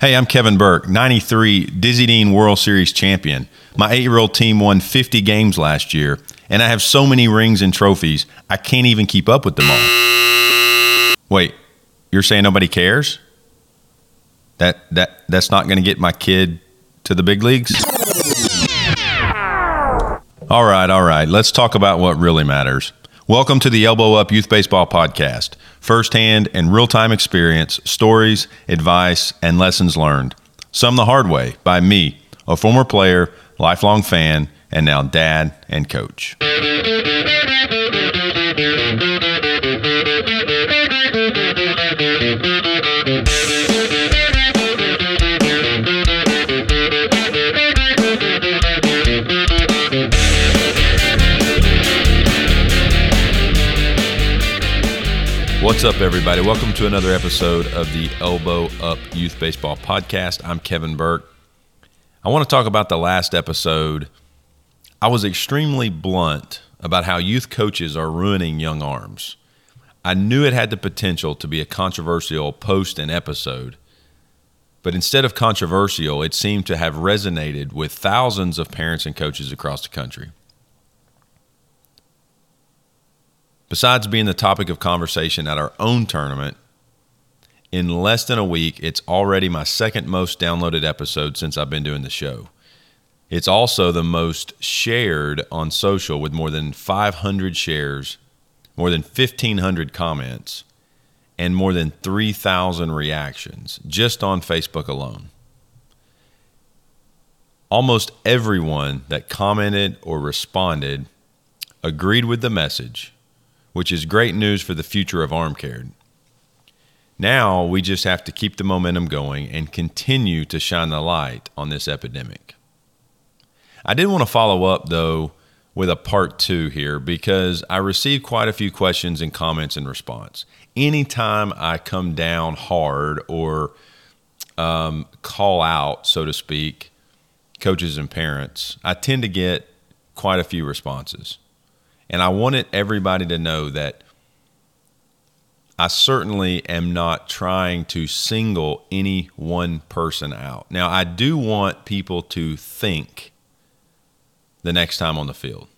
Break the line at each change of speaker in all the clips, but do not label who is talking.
Hey, I'm Kevin Burke, 93 Dizzy Dean World Series champion. My eight year old team won 50 games last year, and I have so many rings and trophies, I can't even keep up with them all. Wait, you're saying nobody cares? That, that, that's not going to get my kid to the big leagues? All right, all right. Let's talk about what really matters. Welcome to the Elbow Up Youth Baseball Podcast. Firsthand and real time experience, stories, advice, and lessons learned. Some the hard way by me, a former player, lifelong fan, and now dad and coach. What's up, everybody? Welcome to another episode of the Elbow Up Youth Baseball Podcast. I'm Kevin Burke. I want to talk about the last episode. I was extremely blunt about how youth coaches are ruining young arms. I knew it had the potential to be a controversial post and episode, but instead of controversial, it seemed to have resonated with thousands of parents and coaches across the country. Besides being the topic of conversation at our own tournament, in less than a week, it's already my second most downloaded episode since I've been doing the show. It's also the most shared on social with more than 500 shares, more than 1,500 comments, and more than 3,000 reactions just on Facebook alone. Almost everyone that commented or responded agreed with the message which is great news for the future of arm care. Now we just have to keep the momentum going and continue to shine the light on this epidemic. I did want to follow up though with a part two here because I received quite a few questions and comments in response. Anytime I come down hard or um, call out, so to speak, coaches and parents, I tend to get quite a few responses. And I wanted everybody to know that I certainly am not trying to single any one person out. Now, I do want people to think the next time on the field.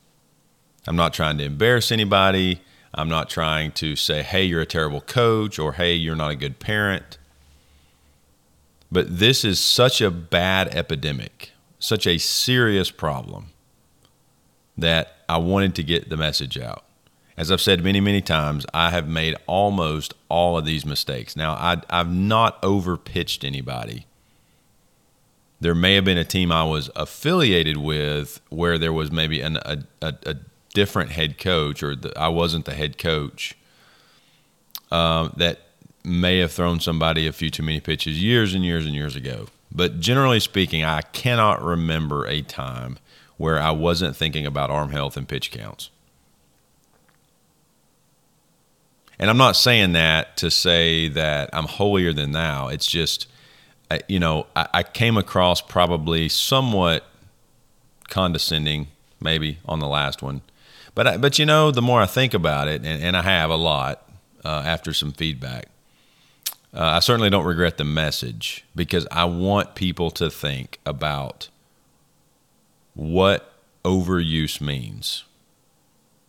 I'm not trying to embarrass anybody. I'm not trying to say, hey, you're a terrible coach or hey, you're not a good parent. But this is such a bad epidemic, such a serious problem that I wanted to get the message out. As I've said many, many times, I have made almost all of these mistakes. Now, I, I've not overpitched anybody. There may have been a team I was affiliated with where there was maybe an, a, a, a different head coach, or the, I wasn't the head coach, uh, that may have thrown somebody a few too many pitches years and years and years ago. But generally speaking, I cannot remember a time where I wasn't thinking about arm health and pitch counts. And I'm not saying that to say that I'm holier than thou. It's just, you know, I, I came across probably somewhat condescending, maybe on the last one. But, I, but you know, the more I think about it, and, and I have a lot uh, after some feedback, uh, I certainly don't regret the message because I want people to think about what overuse means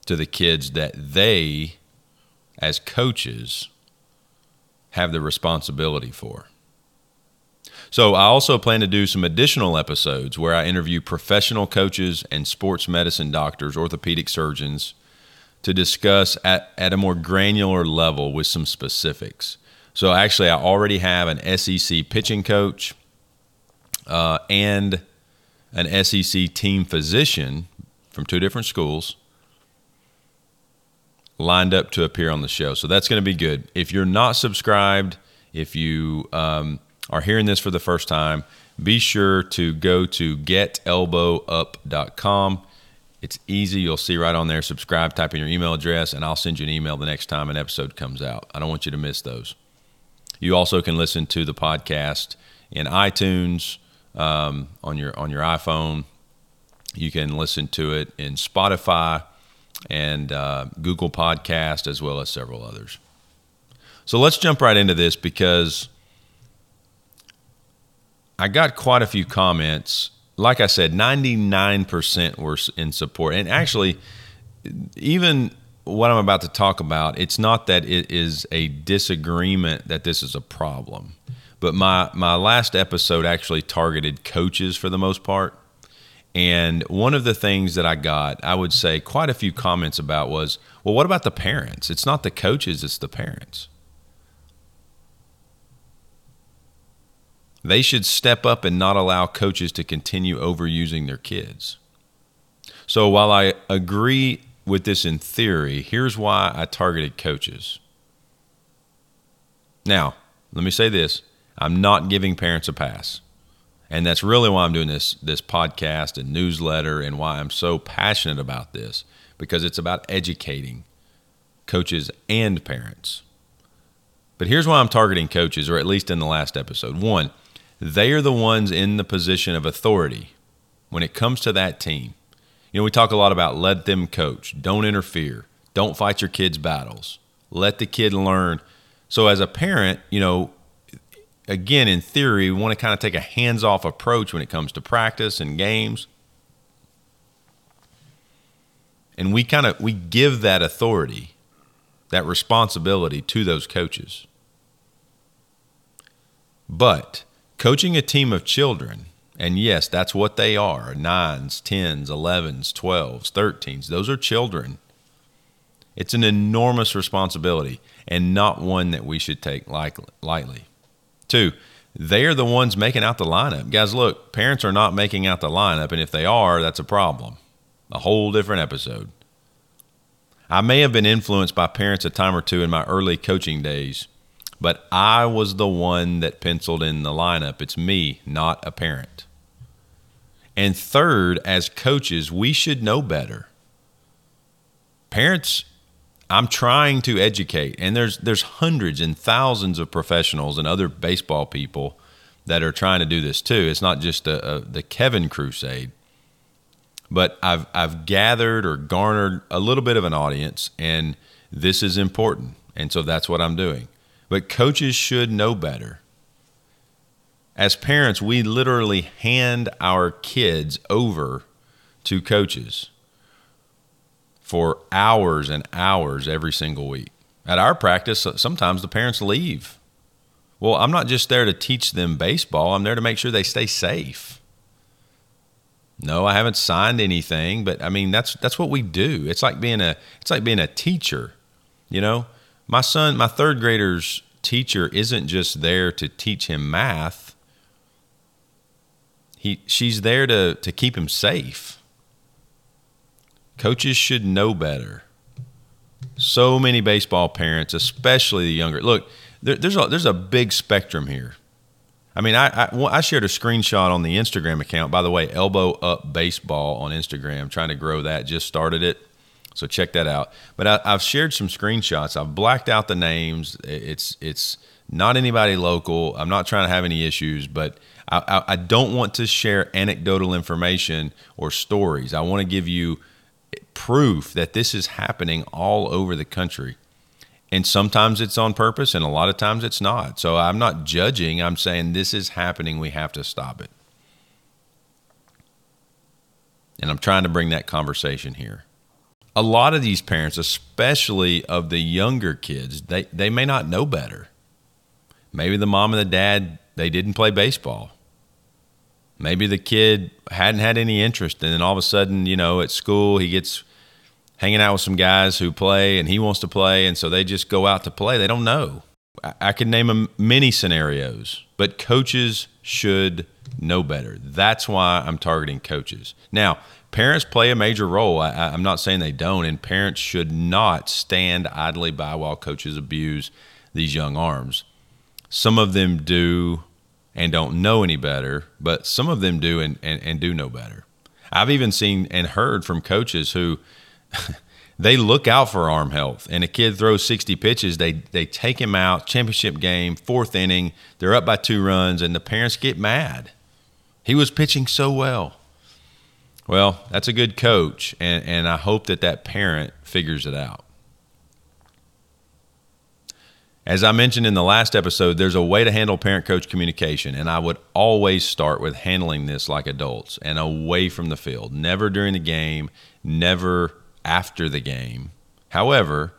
to the kids that they, as coaches, have the responsibility for. So, I also plan to do some additional episodes where I interview professional coaches and sports medicine doctors, orthopedic surgeons, to discuss at, at a more granular level with some specifics. So, actually, I already have an SEC pitching coach uh, and an SEC team physician from two different schools lined up to appear on the show. So that's going to be good. If you're not subscribed, if you um, are hearing this for the first time, be sure to go to getelbowup.com. It's easy. You'll see right on there. Subscribe, type in your email address, and I'll send you an email the next time an episode comes out. I don't want you to miss those. You also can listen to the podcast in iTunes, um, on your on your iPhone. You can listen to it in Spotify and uh, Google Podcast as well as several others. So let's jump right into this because I got quite a few comments. Like I said, 99% were in support. And actually, even what I'm about to talk about, it's not that it is a disagreement that this is a problem. But my, my last episode actually targeted coaches for the most part. And one of the things that I got, I would say quite a few comments about was, well, what about the parents? It's not the coaches, it's the parents. They should step up and not allow coaches to continue overusing their kids. So while I agree with this in theory, here's why I targeted coaches. Now, let me say this I'm not giving parents a pass. And that's really why I'm doing this, this podcast and newsletter and why I'm so passionate about this because it's about educating coaches and parents. But here's why I'm targeting coaches, or at least in the last episode. One, they are the ones in the position of authority when it comes to that team. You know, we talk a lot about let them coach, don't interfere, don't fight your kids' battles, let the kid learn. So, as a parent, you know, again, in theory, we want to kind of take a hands off approach when it comes to practice and games. And we kind of we give that authority, that responsibility to those coaches. But coaching a team of children and yes, that's what they are nines, tens, elevens, twelves, thirteens. Those are children. It's an enormous responsibility and not one that we should take lightly. Two, they are the ones making out the lineup. Guys, look, parents are not making out the lineup, and if they are, that's a problem. A whole different episode. I may have been influenced by parents a time or two in my early coaching days, but I was the one that penciled in the lineup. It's me, not a parent. And third, as coaches, we should know better. Parents, I'm trying to educate, and there's there's hundreds and thousands of professionals and other baseball people that are trying to do this too. It's not just a, a, uh, the Kevin crusade, but I've I've gathered or garnered a little bit of an audience, and this is important, and so that's what I'm doing. But coaches should know better as parents, we literally hand our kids over to coaches for hours and hours every single week. At our practice, uh, sometimes the parents leave. Well, I'm not just there to teach them baseball, I'm there to make sure they stay safe. No, I haven't signed anything, but I mean that's that's what we do. It's like being a it's like being a teacher. You know, my son, my third grader's teacher isn't just there to teach him math he she's there to to keep him safe. Coaches should know better. So many baseball parents, especially the younger. Look, there, there's a there's a big spectrum here. I mean, I, I, I shared a screenshot on the Instagram account. By the way, Elbow Up Baseball on Instagram. Trying to grow that. Just started it, so check that out. But I, I've shared some screenshots. I've blacked out the names. It's it's not anybody local. I'm not trying to have any issues, but I, I, don't want to share anecdotal information or stories. I want to give you proof that this is happening all over the country. And sometimes it's on purpose, and a lot of times it's not. So I'm not judging. I'm saying this is happening. We have to stop it. And I'm trying to bring that conversation here. A lot of these parents, especially of the younger kids, they, they may not know better. Maybe the mom and the dad, they didn't play baseball maybe the kid hadn't had any interest and then all of a sudden you know at school he gets hanging out with some guys who play and he wants to play and so they just go out to play. They don't know. I, I could name them many scenarios but coaches should know better. That's why i'm targeting coaches. Now parents play a major role. I, i'm not saying they don't and parents should not stand idly by while coaches abuse these young arms. Some of them do and don't know any better, but some of them do and, and, and do know better. I've even seen and heard from coaches who they look out for arm health and a kid throws 60 pitches, they, they take him out, championship game, fourth inning, they're up by two runs, and the parents get mad. He was pitching so well. Well, that's a good coach, and, and I hope that that parent figures it out. As I mentioned in the last episode, there's a way to handle parent coach communication, and I would always start with handling this like adults and away from the field. Never during the game, never after the game. However,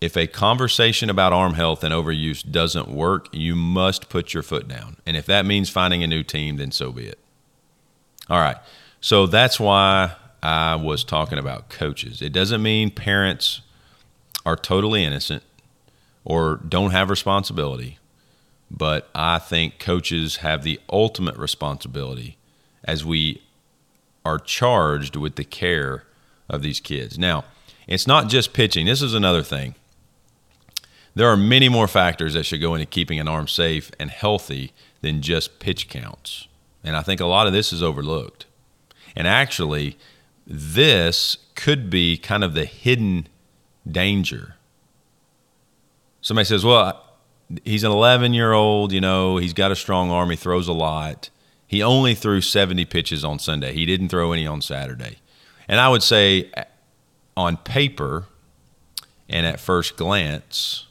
if a conversation about arm health and overuse doesn't work, you must put your foot down. And if that means finding a new team, then so be it. All right. So that's why I was talking about coaches. It doesn't mean parents are totally innocent or don't have responsibility. But I think coaches have the ultimate responsibility as we are charged with the care of these kids. Now, it's not just pitching. This is another thing. There are many more factors that should go into keeping an arm safe and healthy than just pitch counts. And I think a lot of this is overlooked. And actually, this could be kind of the hidden danger somebody says, well, he's an 11 year old, you know, he's got a strong arm, he throws a lot. He only threw 70 pitches on Sunday. He didn't throw any on Saturday. And I would say, on paper and at first glance,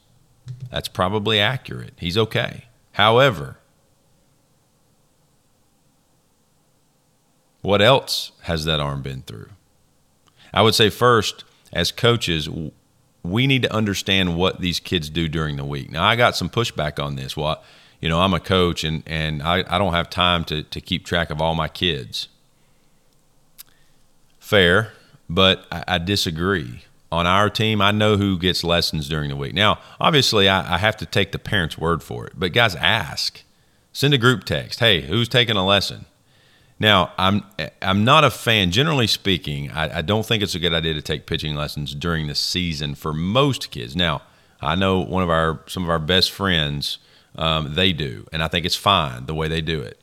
that's probably accurate. He's okay. However, what else has that arm been through? I would say, first, as coaches, we need to understand what these kids do during the week. Now, I got some pushback on this. Well, you know, I'm a coach and, and I, I don't have time to, to keep track of all my kids. Fair, but I, I disagree. On our team, I know who gets lessons during the week. Now, obviously, I, I have to take the parent's word for it, but guys, ask. Send a group text. Hey, who's taking a lesson? Now, I'm I'm not a fan. Generally speaking, I, I, don't think it's a good idea to take pitching lessons during the season for most kids. Now, I know one of our some of our best friends um, they do, and I think it's fine the way they do it.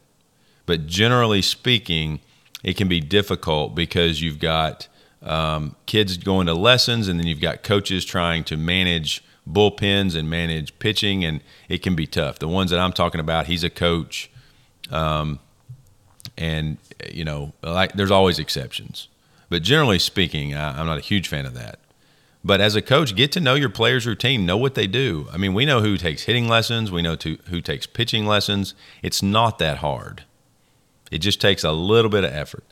But generally speaking, it can be difficult because you've got um, kids going to lessons, and then you've got coaches trying to manage bullpens and manage pitching, and it can be tough. The ones that I'm talking about, he's a coach. Um, and you know, like there's always exceptions, but generally speaking, I, I'm not a huge fan of that. But as a coach, get to know your players' routine, know what they do. I mean, we know who takes hitting lessons, we know to, who takes pitching lessons. It's not that hard. It just takes a little bit of effort.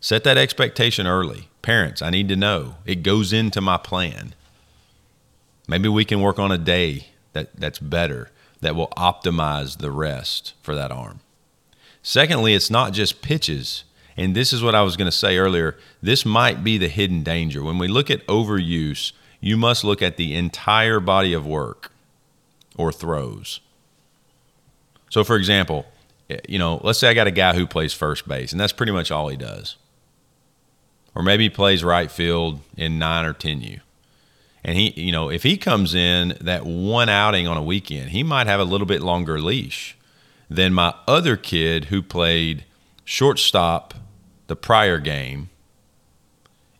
Set that expectation early. Parents, I need to know. It goes into my plan. Maybe we can work on a day that, that's better, that will optimize the rest for that arm. Secondly, it's not just pitches. And this is what I was going to say earlier. This might be the hidden danger. When we look at overuse, you must look at the entire body of work or throws. So, for example, you know, let's say I got a guy who plays first base, and that's pretty much all he does. Or maybe he plays right field in 9 or 10U. And he, you know, if he comes in that one outing on a weekend, he might have a little bit longer leash than my other kid who played shortstop the prior game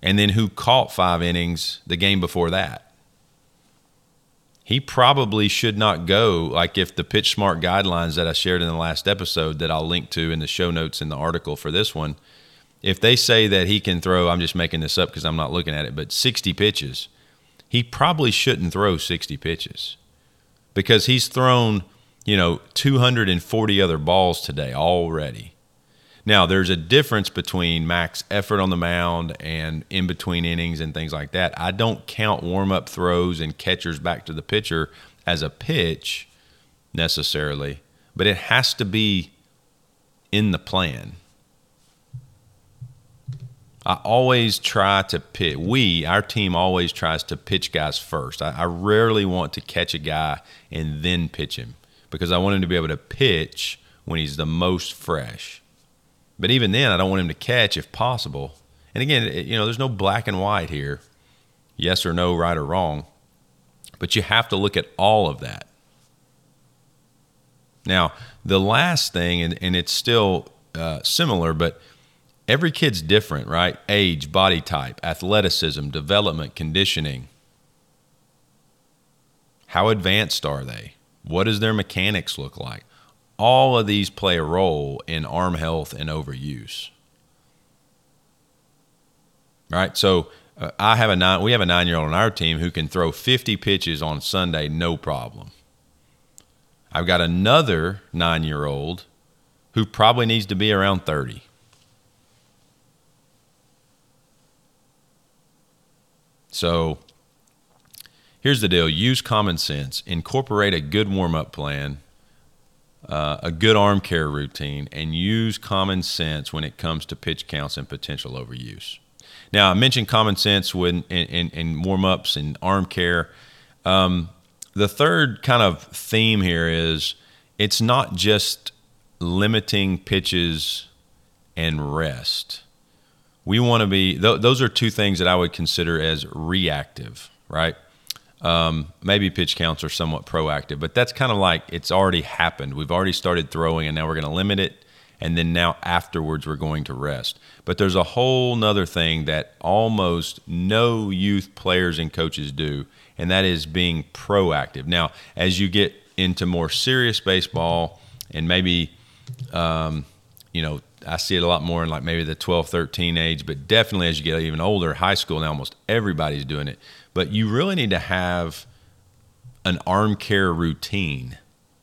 and then who caught five innings the game before that. He probably should not go like if the pitch smart guidelines that I shared in the last episode that I'll link to in the show notes in the article for this one, if they say that he can throw, I'm just making this up because I'm not looking at it, but 60 pitches, he probably shouldn't throw 60 pitches because he's thrown you know, 240 other balls today already. Now, there's a difference between max effort on the mound and in between innings and things like that. I don't count warm up throws and catchers back to the pitcher as a pitch necessarily, but it has to be in the plan. I always try to pitch. We, our team, always tries to pitch guys first. I, I rarely want to catch a guy and then pitch him because I want him to be able to pitch when he's the most fresh. But even then, I don't want him to catch if possible. And again, you know, there's no black and white here, yes or no, right or wrong. But you have to look at all of that. Now, the last thing, and, and it's still uh, similar, but every kid's different, right? Age, body type, athleticism, development, conditioning. How advanced are they? What does their mechanics look like? All of these play a role in arm health and overuse. Right, so uh, I have a nine. We have a nine-year-old on our team who can throw 50 pitches on Sunday, no problem. I've got another nine year old who probably needs to be around 30. So here's the deal use common sense, incorporate a good warm up plan, uh, a good arm care routine, and use common sense when it comes to pitch counts and potential overuse. Now, I mentioned common sense when in, in, in warm ups and arm care. Um, the third kind of theme here is it's not just limiting pitches and rest. We want to be, th- those are two things that I would consider as reactive, right? Um, maybe pitch counts are somewhat proactive, but that's kind of like it's already happened. We've already started throwing, and now we're going to limit it. And then now afterwards, we're going to rest. But there's a whole nother thing that almost no youth players and coaches do, and that is being proactive. Now, as you get into more serious baseball and maybe, um, you know, I see it a lot more in like maybe the 12, 13 age, but definitely as you get even older, high school now, almost everybody's doing it. But you really need to have an arm care routine,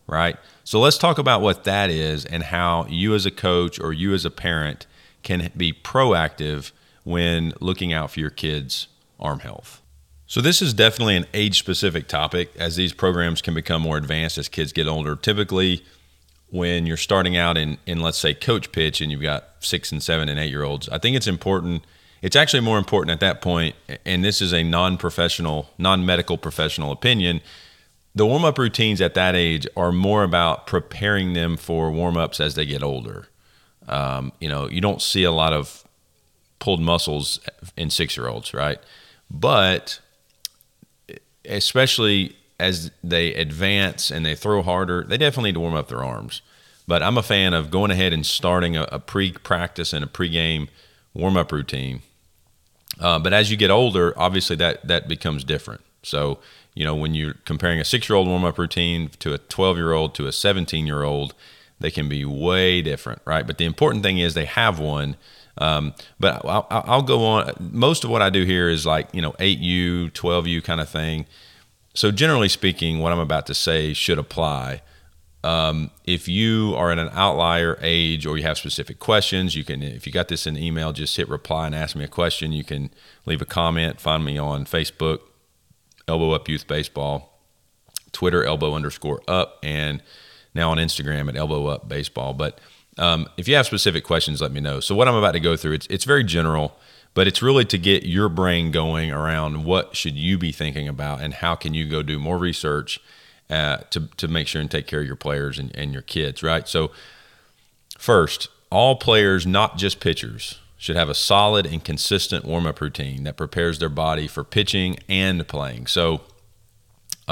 right? So let's talk about what that is and how you as a coach or you as a parent can be proactive when looking out for your kids' arm health. So, this is definitely an age specific topic as these programs can become more advanced as kids get older. Typically, when you're starting out in, in let's say, coach pitch and you've got six and seven and eight year olds, I think it's important. It's actually more important at that point, and this is a non professional, non medical professional opinion. The warm up routines at that age are more about preparing them for warm ups as they get older. Um, you know, you don't see a lot of pulled muscles in six year olds, right? But especially as they advance and they throw harder, they definitely need to warm up their arms. But I'm a fan of going ahead and starting a, a pre-practice and a pre-game warm-up routine. Uh, but as you get older, obviously that that becomes different. So you know when you're comparing a six-year-old warm-up routine to a 12-year-old to a 17-year-old, they can be way different, right? But the important thing is they have one. Um, but I'll, I'll, go on. Most of what I do here is like you know 8U, 12U kind of thing. So, generally speaking, what I'm about to say should apply. Um, if you are in an outlier age or you have specific questions, you can, if you got this in email, just hit reply and ask me a question. You can leave a comment, find me on Facebook, Elbow Up Youth Baseball, Twitter, Elbow underscore up, and now on Instagram at Elbow Up Baseball. But um, if you have specific questions, let me know. So, what I'm about to go through, it's, it's very general but it's really to get your brain going around what should you be thinking about and how can you go do more research uh, to, to make sure and take care of your players and, and your kids right? So first all players not just pitchers should have a solid and consistent warm-up routine that prepares their body for pitching and playing. So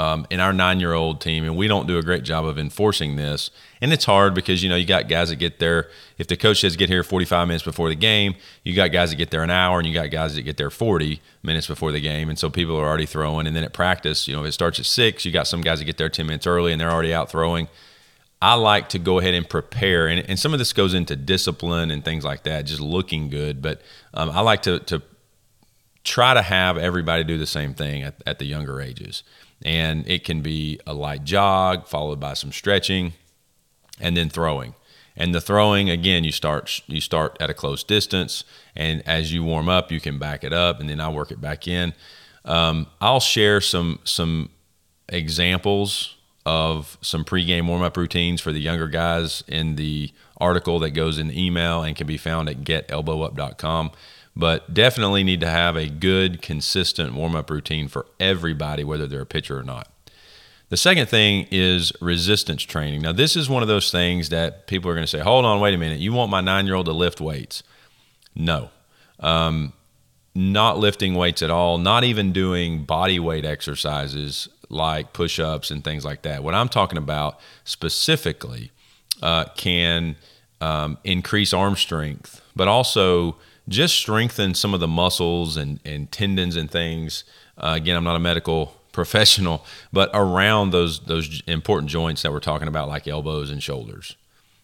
um, in our nine year old team, and we don't do a great job of enforcing this. And it's hard because, you know, you got guys that get there. If the coach says get here 45 minutes before the game, you got guys that get there an hour, and you got guys that get there 40 minutes before the game. And so people are already throwing. And then at practice, you know, if it starts at six, you got some guys that get there 10 minutes early and they're already out throwing. I like to go ahead and prepare, and, and some of this goes into discipline and things like that, just looking good. But um, I like to, to try to have everybody do the same thing at, at the younger ages. And it can be a light jog followed by some stretching and then throwing. And the throwing again you start you start at a close distance. And as you warm up you can back it up and then i work it back in. Um, i'll share some some examples of some pregame warm-up routines for the younger guys in the article that goes in the email and can be found at getelbowup.com but definitely need to have a good, consistent warm up routine for everybody, whether they're a pitcher or not. The second thing is resistance training. Now, this is one of those things that people are going to say, hold on, wait a minute. You want my nine year old to lift weights? No. Um, not lifting weights at all, not even doing body weight exercises like push ups and things like that. What I'm talking about specifically uh, can um, increase arm strength, but also just strengthen some of the muscles and, and tendons and things. Uh, again, I'm not a medical professional, but around those those important joints that we're talking about, like elbows and shoulders.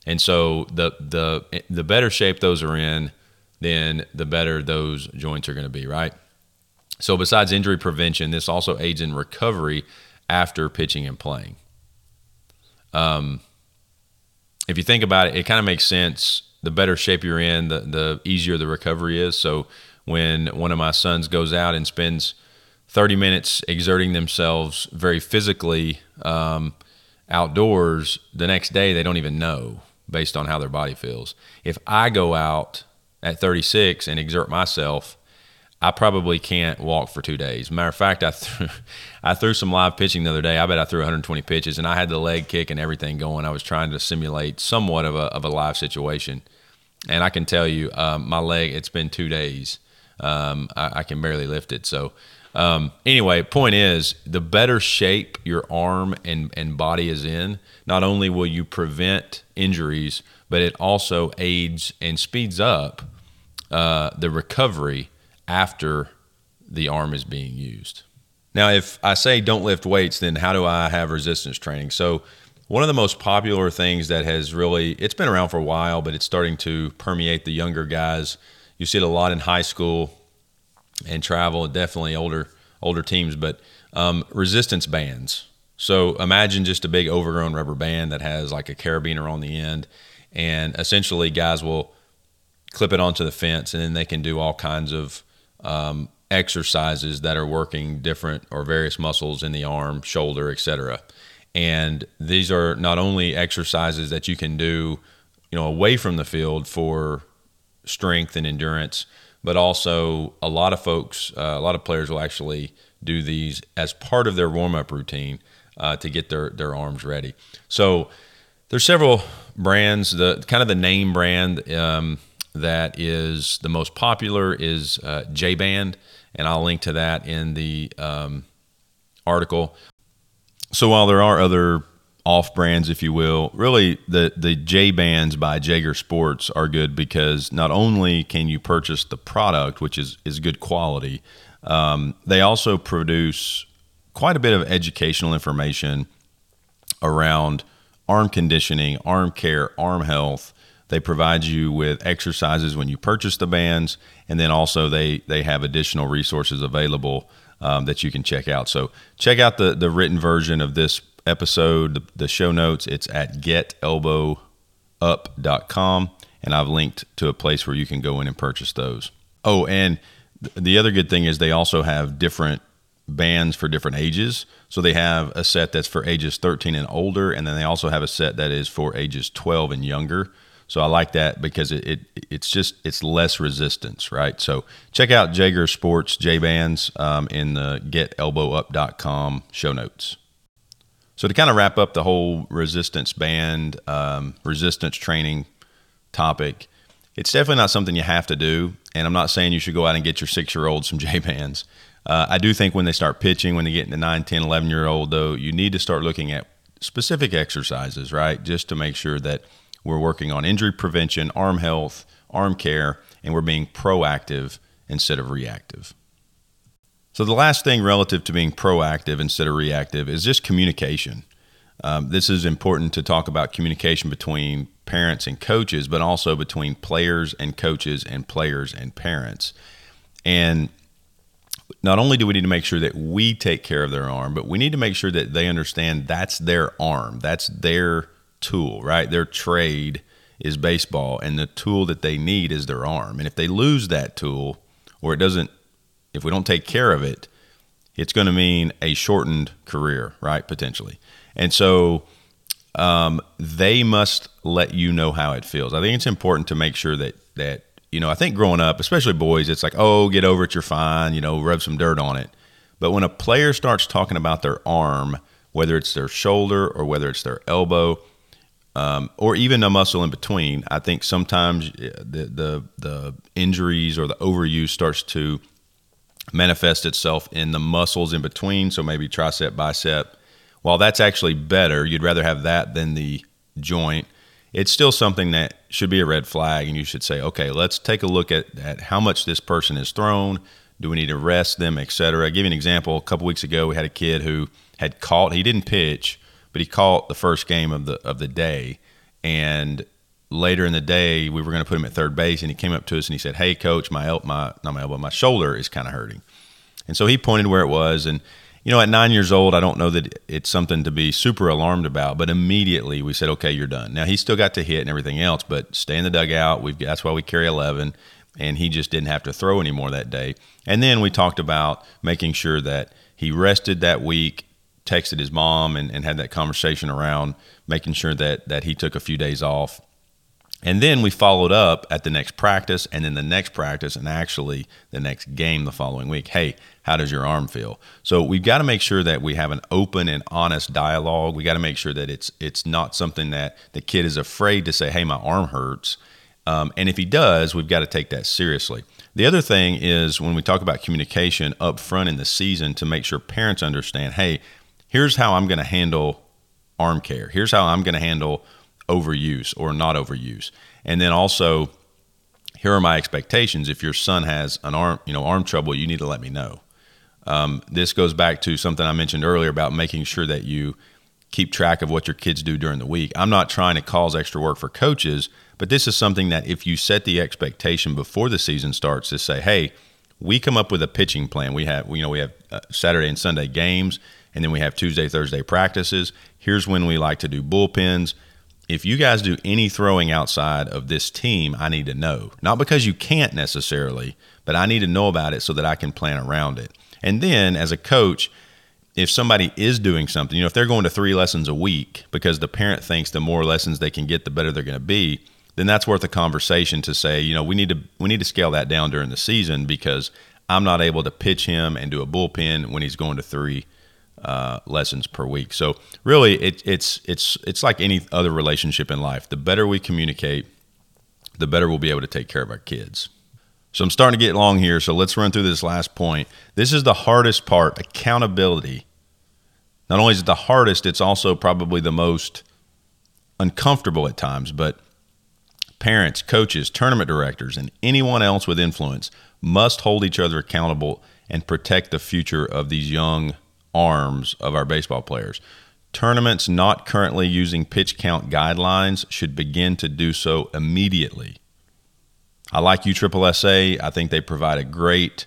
And so the the the better shape those are in, then the better those joints are going to be, right? So besides injury prevention, this also aids in recovery after pitching and playing. um, if you think about it, it kind of makes sense. The better shape you're in, the the easier the recovery is. So when one of my sons goes out and spends 30 minutes exerting themselves very physically um, outdoors, the next day they don't even know based on how their body feels. If I go out at 36 and exert myself, I probably can't walk for two days. Matter of fact, I threw, I threw some live pitching the other day. I bet I threw 120 pitches, and I had the leg kick and everything going. I was trying to simulate somewhat of a of a live situation, and I can tell you, um, my leg. It's been two days. Um, I, I, can barely lift it. So, um, anyway, point is, the better shape your arm and and body is in, not only will you prevent injuries, but it also aids and speeds up uh, the recovery after the arm is being used. Now, if I say don't lift weights, then how do I have resistance training? So, one of the most popular things that has really it's been around for a while, but it's starting to permeate the younger guys. You see it a lot in high school and travel, definitely older older teams, but um, resistance bands. So imagine just a big overgrown rubber band that has like a carabiner on the end, and essentially guys will clip it onto the fence, and then they can do all kinds of um, exercises that are working different or various muscles in the arm, shoulder, etc. And these are not only exercises that you can do, you know, away from the field for strength and endurance, but also a lot of folks, uh, a lot of players will actually do these as part of their warm up routine uh, to get their their arms ready. So there's several brands. The kind of the name brand um, that is the most popular is uh, J Band, and I'll link to that in the um, article. So while there are other off brands, if you will, really the the J bands by Jaeger Sports are good because not only can you purchase the product, which is is good quality, um, they also produce quite a bit of educational information around arm conditioning, arm care, arm health, they provide you with exercises when you purchase the bands, and then also they they have additional resources available um, that you can check out. So check out the the written version of this episode, the, the show notes. It's at getelbowup.com, and I've linked to a place where you can go in and purchase those. Oh, and the other good thing is they also have different bands for different ages. So they have a set that's for ages 13 and older, and then they also have a set that is for ages 12 and younger. So I like that because it, it it's just it's less resistance, right? So check out Jaeger Sports J Bands um, in the getelbowup.com show notes. So to kind of wrap up the whole resistance band um, resistance training topic, it's definitely not something you have to do. And I'm not saying you should go out and get your six year old some J bands. Uh, I do think when they start pitching, when they get into 9, 10, 11 year old, though, you need to start looking at specific exercises, right? Just to make sure that we're working on injury prevention, arm health, arm care, and we're being proactive instead of reactive. So, the last thing relative to being proactive instead of reactive is just communication. Um, this is important to talk about communication between parents and coaches, but also between players and coaches and players and parents. And not only do we need to make sure that we take care of their arm, but we need to make sure that they understand that's their arm, that's their tool, right? Their trade is baseball, and the tool that they need is their arm. And if they lose that tool, or it doesn't, if we don't take care of it, it's going to mean a shortened career, right? Potentially. And so um, they must let you know how it feels. I think it's important to make sure that that you know. I think growing up, especially boys, it's like, oh, get over it, you're fine. You know, rub some dirt on it. But when a player starts talking about their arm, whether it's their shoulder or whether it's their elbow, um, or even a muscle in between. I think sometimes uh, the, the the injuries or the overuse starts to manifest itself in the muscles in between. So maybe tricep, bicep. While that's actually better, you'd rather have that than the joint. It's still something that should be a red flag, and you should say, okay, let's take a look at, at how much this person has thrown. Do we need to rest them, etc. I'll give you an example. A couple weeks ago, we had a kid who had caught. He didn't pitch but he caught the first game of the of the day, and later in the day we were going to put him at third base, and he came up to us and he said, "Hey, coach, my el- my not my elbow, my shoulder is kind of hurting," and so he pointed where it was, and you know, at nine years old, I don't know that it's something to be super alarmed about, but immediately we said, okay, you're done. Now, he still got to hit and everything else, but stay in the dugout. We've, that's why we carry 11, and he just didn't have to throw anymore that day. And then we talked about making sure that he rested that week, texted his mom, and, and had that conversation around making sure that, that he took a few days off and then we followed up at the next practice and then the next practice and actually the next game the following week. Hey, how does your arm feel? So we've got to make sure that we have an open and honest dialogue. We got to make sure that it's it's not something that the kid is afraid to say, "Hey, my arm hurts." Um, and if he does, we've got to take that seriously. The other thing is when we talk about communication up front in the season to make sure parents understand, hey, here's how I'm going to handle arm care. Here's how I'm going to handle overuse or not overuse. And then also, here are my expectations. If your son has an arm, you know, arm trouble, you need to let me know. Um, this goes back to something I mentioned earlier about making sure that you keep track of what your kids do during the week. I'm not trying to cause extra work for coaches, but this is something that if you set the expectation before the season starts to say, hey, we come up with a pitching plan. We have, you know, we have uh, Saturday and Sunday games, and then we have Tuesday, Thursday practices. Here's when we like to do bullpens if you guys do any throwing outside of this team, I need to know. Not because you can't necessarily, but I need to know about it so that I can plan around it. And then as a coach, if somebody is doing something, you know, if they're going to three lessons a week because the parent thinks the more lessons they can get, the better they're going to be, then that's worth a conversation to say, you know, we need to we need to scale that down during the season because I'm not able to pitch him and do a bullpen when he's going to three uh, lessons per week. So really, it, it's it's it's like any other relationship in life. The better we communicate, the better we'll be able to take care of our kids. So I'm starting to get long here. So let's run through this last point. This is the hardest part: accountability. Not only is it the hardest, it's also probably the most uncomfortable at times. But parents, coaches, tournament directors, and anyone else with influence must hold each other accountable and protect the future of these young arms of our baseball players. Tournaments not currently using pitch count guidelines should begin to do so immediately. I like USSSA. I think they provide a great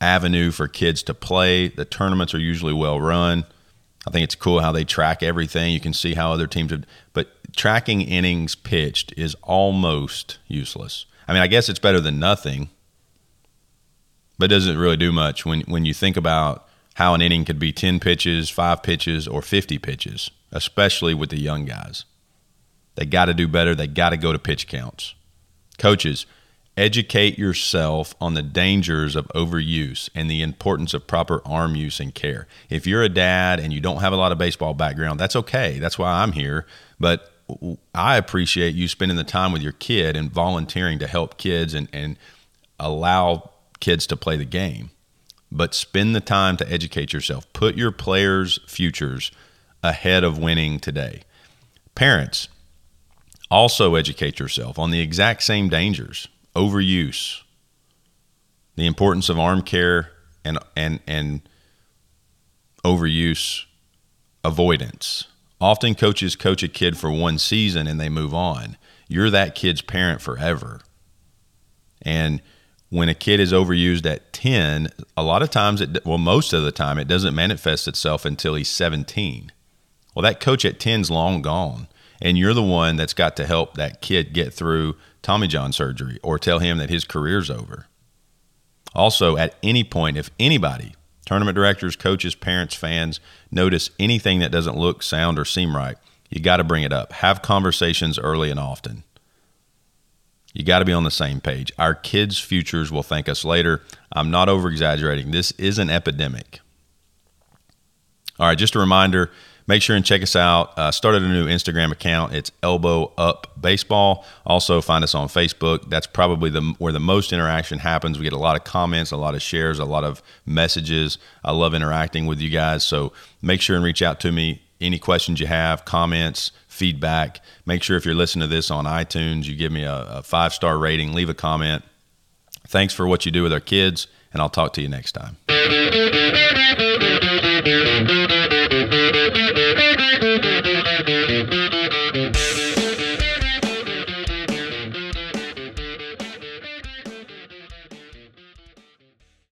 avenue for kids to play. The tournaments are usually well run. I think it's cool how they track everything. You can see how other teams have, but tracking innings pitched is almost useless. I mean, I guess it's better than nothing, but it doesn't really do much when when you think about how an inning could be 10 pitches, five pitches, or 50 pitches, especially with the young guys. They got to do better. They got to go to pitch counts. Coaches, educate yourself on the dangers of overuse and the importance of proper arm use and care. If you're a dad and you don't have a lot of baseball background, that's okay. That's why I'm here. But I appreciate you spending the time with your kid and volunteering to help kids and, and allow kids to play the game but spend the time to educate yourself. Put your players' futures ahead of winning today. Parents, also educate yourself on the exact same dangers overuse, the importance of arm care and, and, and overuse avoidance. Often coaches coach a kid for one season and they move on. You're that kid's parent forever. And when a kid is overused at 10, a lot of times, it, well, most of the time, it doesn't manifest itself until he's 17. Well, that coach at 10's long gone. And you're the one that's got to help that kid get through Tommy John surgery or tell him that his career's over. Also, at any point, if anybody, tournament directors, coaches, parents, fans, notice anything that doesn't look, sound, or seem right, you got to bring it up. Have conversations early and often. You got to be on the same page. Our kids' futures will thank us later. I'm not over exaggerating. This is an epidemic. All right, just a reminder make sure and check us out. Uh, started a new Instagram account. It's Elbow Up Baseball. Also, find us on Facebook. That's probably the where the most interaction happens. We get a lot of comments, a lot of shares, a lot of messages. I love interacting with you guys. So make sure and reach out to me. Any questions you have, comments, feedback. Make sure if you're listening to this on iTunes, you give me a, a five star rating, leave a comment. Thanks for what you do with our kids, and I'll talk to you next time.